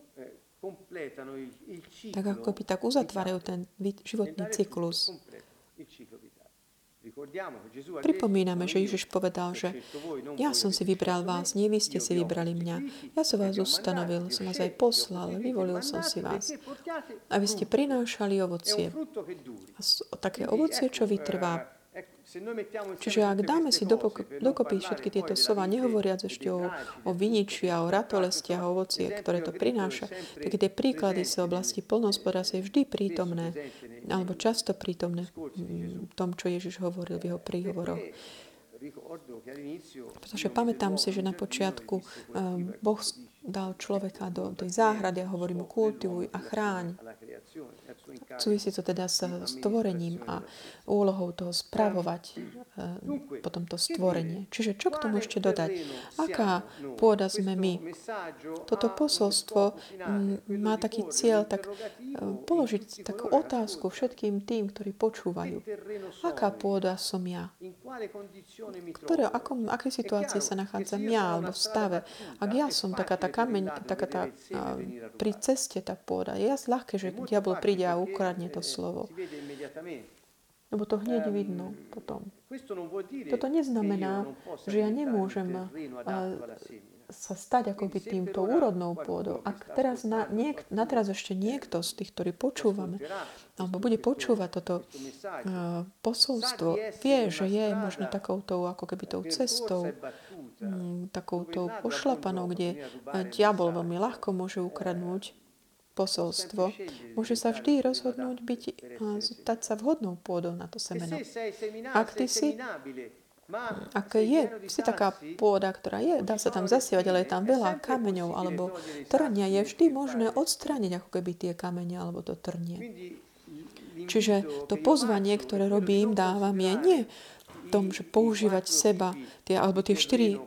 tak ako by tak uzatvárajú ten životný cyklus. Pripomíname, že Ježiš povedal, že ja som si vybral vás, nie vy ste si vybrali mňa. Ja som vás ustanovil, som vás aj poslal, vyvolil som si vás, aby ste prinášali ovocie. A také ovocie, čo vytrvá Čiže ak dáme si dokopy všetky tieto slova, nehovoriac ešte o, o viniči a o ratolestiach a ovocie, ktoré to prináša, tak tie príklady sa oblasti polnohospodárstva je vždy prítomné, alebo často prítomné v tom, čo Ježiš hovoril v jeho príhovoroch. Pretože pamätám si, že na počiatku um, Boh dal človeka do tej záhrady a hovorí mu kultivuj a chráň. Súvisí to teda s stvorením a úlohou toho spravovať e, potom to stvorenie. Čiže čo k tomu ešte dodať? Aká pôda sme my? Toto posolstvo má taký cieľ tak e, položiť takú otázku všetkým tým, ktorí počúvajú. Aká pôda som ja? Ktoré, akom, akej situácii sa nachádzam ja alebo v stave? Ak ja som taká tá kameň, taká tá, pri ceste tá pôda, je ľahké, že diabol príde a ukradne to slovo. Lebo to hneď vidno potom. Toto neznamená, že ja nemôžem sa stať akoby týmto úrodnou pôdou. Ak teraz na, niek, na teraz ešte niekto z tých, ktorí počúvame, alebo bude počúvať toto uh, posolstvo, vie, že je možno takouto, ako keby tou cestou, um, takouto pošlapanou, kde diabol veľmi ľahko môže ukradnúť posolstvo, môže sa vždy rozhodnúť byť, stať sa vhodnou pôdou na to semeno. Ak ty si ak je, si taká pôda, ktorá je, dá sa tam zasievať, ale je tam veľa kameňov alebo trnia, je vždy možné odstrániť ako keby tie kamene alebo to trnie. Čiže to pozvanie, ktoré robím, dávam je nie tom, že používať seba, tie, alebo tie štyri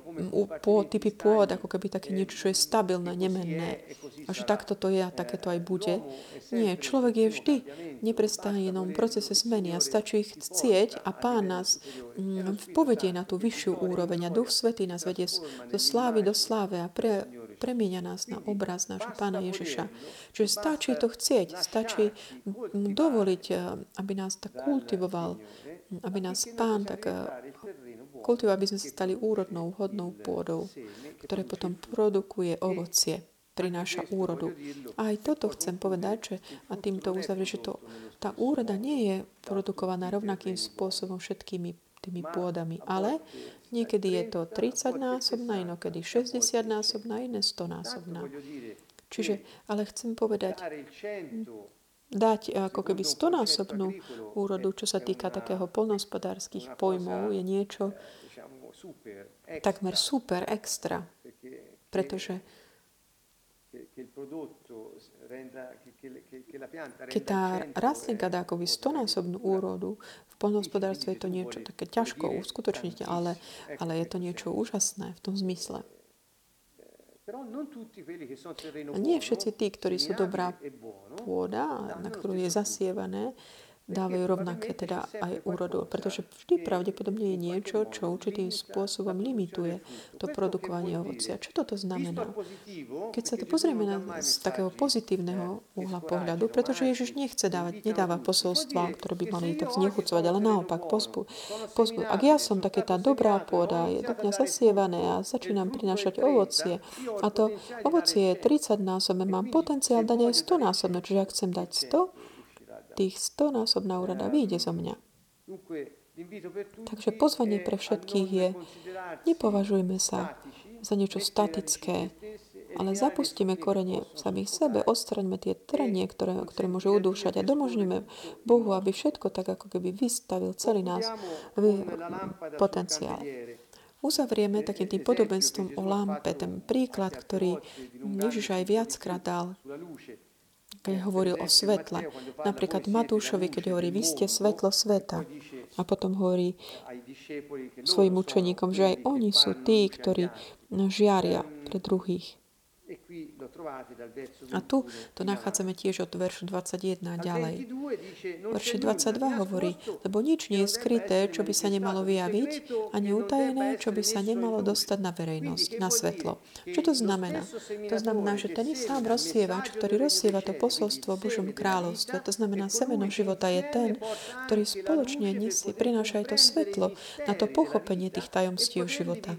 pô, typy pôd, ako keby také niečo, čo je stabilné, nemenné. A že takto to je a také to aj bude. Nie, človek je vždy neprestávanom procese zmeny a stačí ich chcieť a Pán nás povedie na tú vyššiu úroveň a Duch Svetý nás vedie zo slávy do slávy a pre, premieňa nás na obraz nášho Pána Ježiša. Čiže stačí to chcieť, stačí dovoliť, eh, aby nás tak kultivoval, aby nás Pán tak eh, kultivoval, aby sme sa stali úrodnou, hodnou pôdou, ktoré potom produkuje ovocie, prináša úrodu. A aj toto chcem povedať, že, a týmto uzavrieť, že to, tá úroda nie je produkovaná rovnakým spôsobom všetkými tými pôdami, ale niekedy je to 30 násobná, inokedy 60 násobná, iné 100 násobná. Čiže, ale chcem povedať, dať ako keby stonásobnú úrodu, čo sa týka takého polnohospodárských pojmov, je niečo takmer super, extra. Pretože keď tá rastlinka dá akoby stonásobnú úrodu, v polnohospodárstve je to niečo také ťažko uskutočniť, ale, ale je to niečo úžasné v tom zmysle. A nie všetci tí, ktorí sú dobrá e pôda, na ktorú je zasievané, dávajú rovnaké teda aj úrodu. Pretože vždy pravdepodobne je niečo, čo určitým spôsobom limituje to produkovanie ovocia. Čo toto znamená? Keď sa to pozrieme na, z takého pozitívneho uhla pohľadu, pretože Ježiš nechce dávať, nedáva posolstva, ktoré by mali to znechucovať, ale naopak pozbu, pozbu. Ak ja som také tá dobrá pôda, je do mňa zasievané a začínam prinášať ovocie a to ovocie je 30 násobné, mám potenciál dať aj 100 násobné, čiže ak chcem dať 100, tých 100 násobná úrada vyjde zo mňa. Takže pozvanie pre všetkých je, nepovažujme sa za niečo statické, ale zapustíme korene v samých sebe, odstraňme tie trenie, ktoré, ktoré môže udúšať a domožníme Bohu, aby všetko tak ako keby vystavil celý nás vy, potenciál. Uzavrieme takým tým podobenstvom o lampe, ten príklad, ktorý Ježiš aj viackrát dal keď hovoril o svetle. Napríklad Matúšovi, keď hovorí, vy ste svetlo sveta. A potom hovorí svojim učeníkom, že aj oni sú tí, ktorí žiaria pre druhých. A tu to nachádzame tiež od veršu 21 a ďalej. Verši 22 hovorí, lebo nič nie je skryté, čo by sa nemalo vyjaviť, ani utajené, čo by sa nemalo dostať na verejnosť, na svetlo. Čo to znamená? To znamená, že ten sám rozsievač, ktorý rozsieva to posolstvo Božom kráľovstve, to znamená semeno života je ten, ktorý spoločne nesie, prináša aj to svetlo na to pochopenie tých tajomstiev života.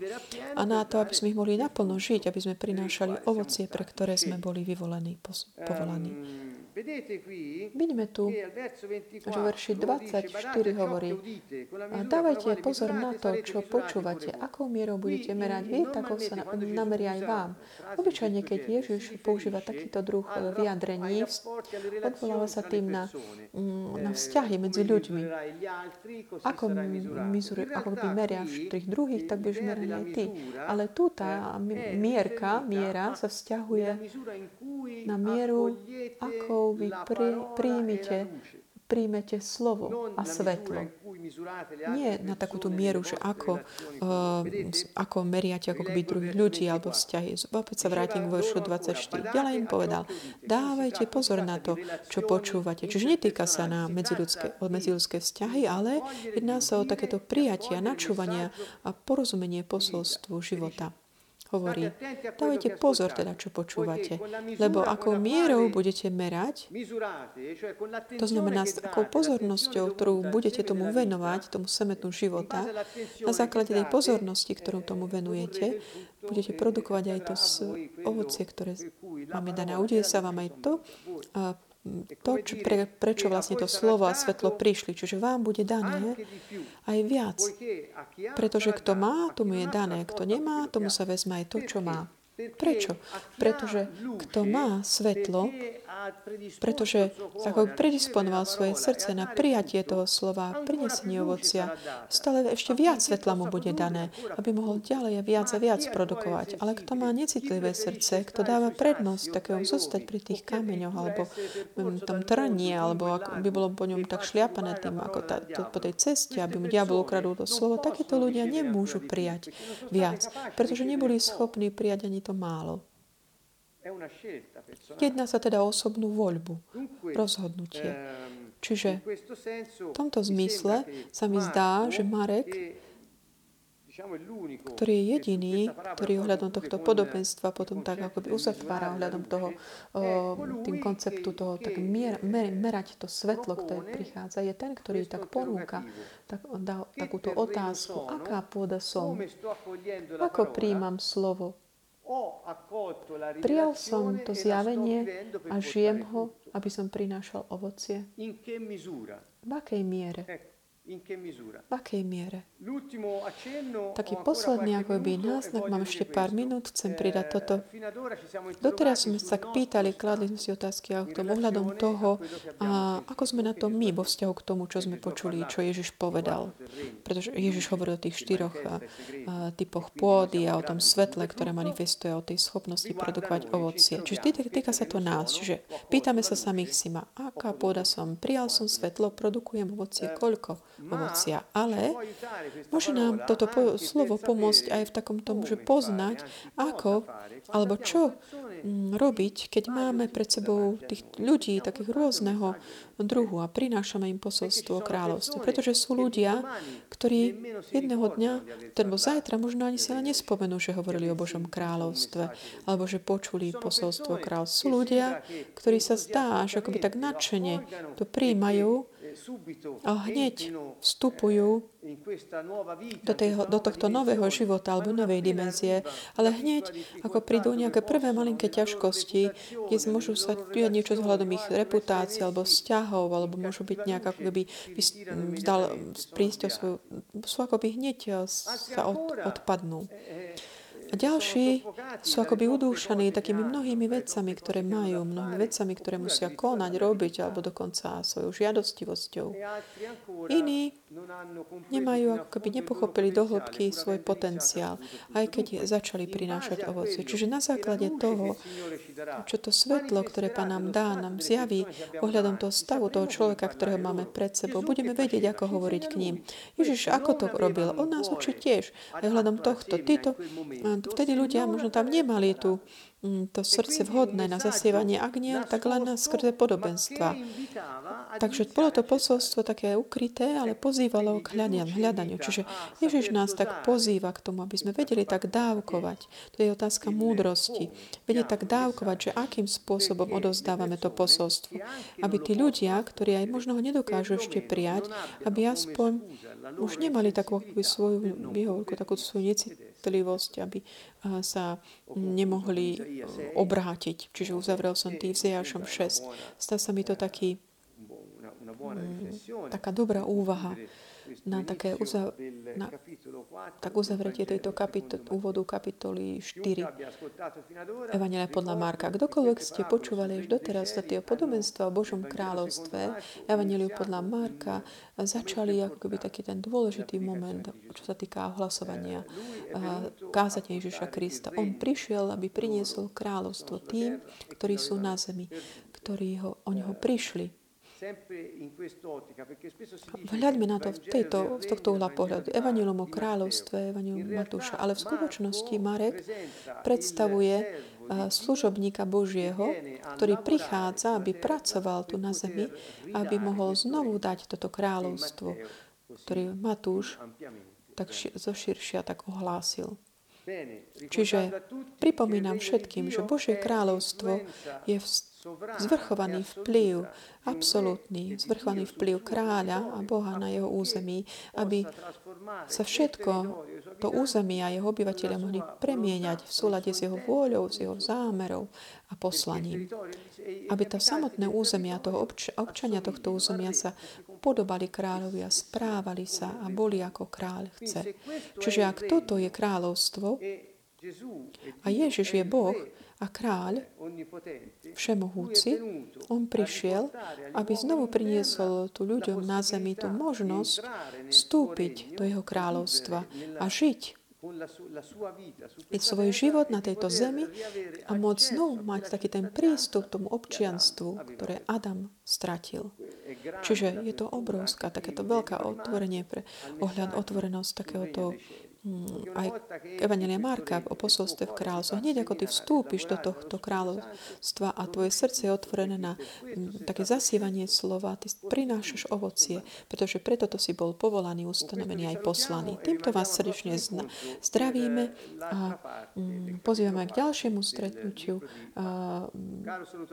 A na to, aby sme ich mohli naplno žiť, aby sme prinášali ovoc ovocie, pre ktoré sme boli vyvolení, povolaní. Vidíme tu, že verši 24 hovorí, a dávajte pozor na to, čo počúvate, akou mierou budete merať vy, takou sa nameria aj vám. Obyčajne, keď Ježiš používa takýto druh vyjadrení, odvoláva sa tým na, mm, na vzťahy medzi ľuďmi. Ako, mizuri, ako by meriaš tých druhých, tak budeš merať aj ty. Ale tu tá mierka, miera sa vzťahuje na mieru, ako vy pri, príjmite, príjmete slovo a svetlo. Nie na takúto mieru, že ako, uh, ako meriate ako by druhých ľudí alebo vzťahy. Opäť sa vrátim k veršu 24. Ďalej im povedal, dávajte pozor na to, čo počúvate. Čiže netýka sa na medziludské, medziludské vzťahy, ale jedná sa o takéto prijatia, načúvania a porozumenie posolstvu života hovorí, dávajte pozor teda, čo počúvate, lebo akou mierou budete merať, to znamená s takou pozornosťou, ktorú budete tomu venovať, tomu semetu života, na základe tej pozornosti, ktorú tomu venujete, budete produkovať aj to ovocie, ktoré máme dané. Udeje sa vám aj to, to, čo, pre, prečo vlastne to slovo a svetlo prišli. Čiže vám bude dané aj viac. Pretože kto má, tomu je dané. Kto nemá, tomu sa vezme aj to, čo má. Prečo? Pretože kto má svetlo, pretože ako predisponoval svoje srdce na prijatie toho slova, prinesenie ovocia, stále ešte viac svetla mu bude dané, aby mohol ďalej a viac a viac produkovať. Ale kto má necitlivé srdce, kto dáva prednosť takého zostať pri tých kameňoch alebo tom trnie, alebo ako by bolo po ňom tak šliapané tým, ako tá, to, po tej ceste, aby mu diabol ukradol to slovo, takéto ľudia nemôžu prijať viac, pretože neboli schopní prijať ani to málo. Jedná sa teda o osobnú voľbu, rozhodnutie. Ehm, Čiže v tomto zmysle sa mi zdá, že Marek ktorý je jediný, ktorý ohľadom tohto podobenstva potom tak ako by uzatvára ohľadom toho, tým konceptu toho, tak mier, mer, merať to svetlo, ktoré prichádza, je ten, ktorý tak ponúka tak, dá takúto otázku, aká pôda som, ako príjmam slovo, Prijal som to zjavenie a žijem ho, aby som prinášal ovocie. V akej miere? V akej miere? Taký posledný ako by náznak, mám ešte pár minút, chcem pridať toto. Doteraz sme sa pýtali, kladli sme si otázky a k tomu ohľadom toho, a ako sme na to my vo vzťahu k tomu, čo sme počuli, čo Ježiš povedal. Pretože Ježiš hovoril o tých štyroch a, a, typoch pôdy a o tom svetle, ktoré manifestuje, o tej schopnosti produkovať ovocie. Čiže týka, sa to nás. Čiže pýtame sa samých si ma, aká pôda som, prijal som svetlo, produkujem ovocie, koľko? Ovocia. Ale môže nám toto po- slovo pomôcť aj v takom tom, že poznať, ako alebo čo mm, robiť, keď máme pred sebou tých ľudí takých rôzneho druhu a prinášame im posolstvo o kráľovstve. Pretože sú ľudia, ktorí jedného dňa, alebo zajtra možno ani si ale nespomenú, že hovorili o Božom kráľovstve, alebo že počuli posolstvo o kráľovstve. Sú ľudia, ktorí sa zdá, že akoby tak nadšene to príjmajú a hneď vstupujú do, tejho, do tohto nového života alebo novej dimenzie, ale hneď ako prídu nejaké prvé malinké ťažkosti, kde môžu sa diať niečo z hľadom ich reputácie alebo vzťahov, alebo môžu byť nejak ako keby vzdal prísť o svoju, sú ako by hneď sa od, odpadnú. A ďalší sú akoby udúšaní takými mnohými vecami, ktoré majú, mnohými vecami, ktoré musia konať, robiť, alebo dokonca svojou žiadostivosťou. Iní nemajú, akoby nepochopili do hĺbky svoj potenciál, aj keď začali prinášať ovocie. Čiže na základe toho, čo to svetlo, ktoré Pán nám dá, nám zjaví ohľadom toho stavu toho človeka, ktorého máme pred sebou, budeme vedieť, ako hovoriť k ním. Ježiš, ako to robil? On nás učí tiež. Aj ohľadom tohto. Títo vtedy ľudia možno tam nemali tú Mm, to srdce vhodné na zasievanie, ak nie, tak len na skrze podobenstva. Takže bolo to posolstvo také ukryté, ale pozývalo k hľadaniu. Čiže Ježiš nás tak pozýva k tomu, aby sme vedeli tak dávkovať. To je otázka múdrosti. Vedieť tak dávkovať, že akým spôsobom odovzdávame to posolstvo. Aby tí ľudia, ktorí aj možno ho nedokážu ešte prijať, aby aspoň už nemali takú svoju výhovorku, takú svoju necitlivosť, aby sa nemohli obrátiť. Čiže uzavrel som tým Izajašom 6. Stá sa mi to taký, mm, taká dobrá úvaha na také uzav- na, tak uzavretie tejto kapito- úvodu kapitoly 4 Evangelia podľa Marka. Kdokoľvek ste počúvali až doteraz za tie podobenstva o Božom kráľovstve, Evangeliu podľa Marka, začali ako keby taký ten dôležitý moment, čo sa týka ohlasovania kázania Ježiša Krista. On prišiel, aby priniesol kráľovstvo tým, ktorí sú na zemi, ktorí ho, o neho prišli Vhľadme na to v tejto, z tohto uhla pohľadu. Evangelium o kráľovstve, Evangelium Matúša. Ale v skutočnosti Marek predstavuje služobníka Božieho, ktorý prichádza, aby pracoval tu na zemi, aby mohol znovu dať toto kráľovstvo, ktorý Matúš tak zoširšia tak ohlásil. Čiže pripomínam všetkým, že Božie kráľovstvo je zvrchovaný vplyv, absolútny zvrchovaný vplyv kráľa a Boha na jeho území, aby sa všetko to územie a jeho obyvateľia mohli premieňať v súlade s jeho vôľou, s jeho zámerou a poslaním. Aby to samotné územia, toho obč- občania tohto územia sa podobali kráľovi a správali sa a boli ako kráľ chce. Čiže ak toto je kráľovstvo a Ježiš je Boh, a kráľ, všemohúci, on prišiel, aby znovu priniesol tu ľuďom na zemi tú možnosť vstúpiť do jeho kráľovstva a žiť svoj život na tejto zemi a môcť znovu mať taký ten prístup k tomu občianstvu, ktoré Adam stratil. Čiže je to obrovská, takéto veľká otvorenie pre ohľad, otvorenosť takéhoto aj Evangelia Marka o posolstve v kráľovstve. Hneď ako ty vstúpiš do tohto kráľovstva a tvoje srdce je otvorené na mm, také zasívanie slova, ty prinášaš ovocie, pretože preto to si bol povolaný, ustanovený aj poslaný. Týmto vás srdečne zdravíme a mm, pozývame k ďalšiemu stretnutiu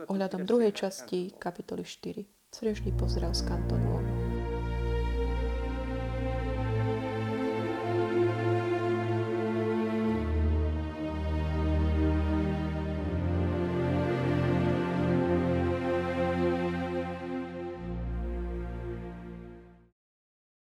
ohľadom druhej časti kapitoly 4. Srdečný pozdrav z kantonu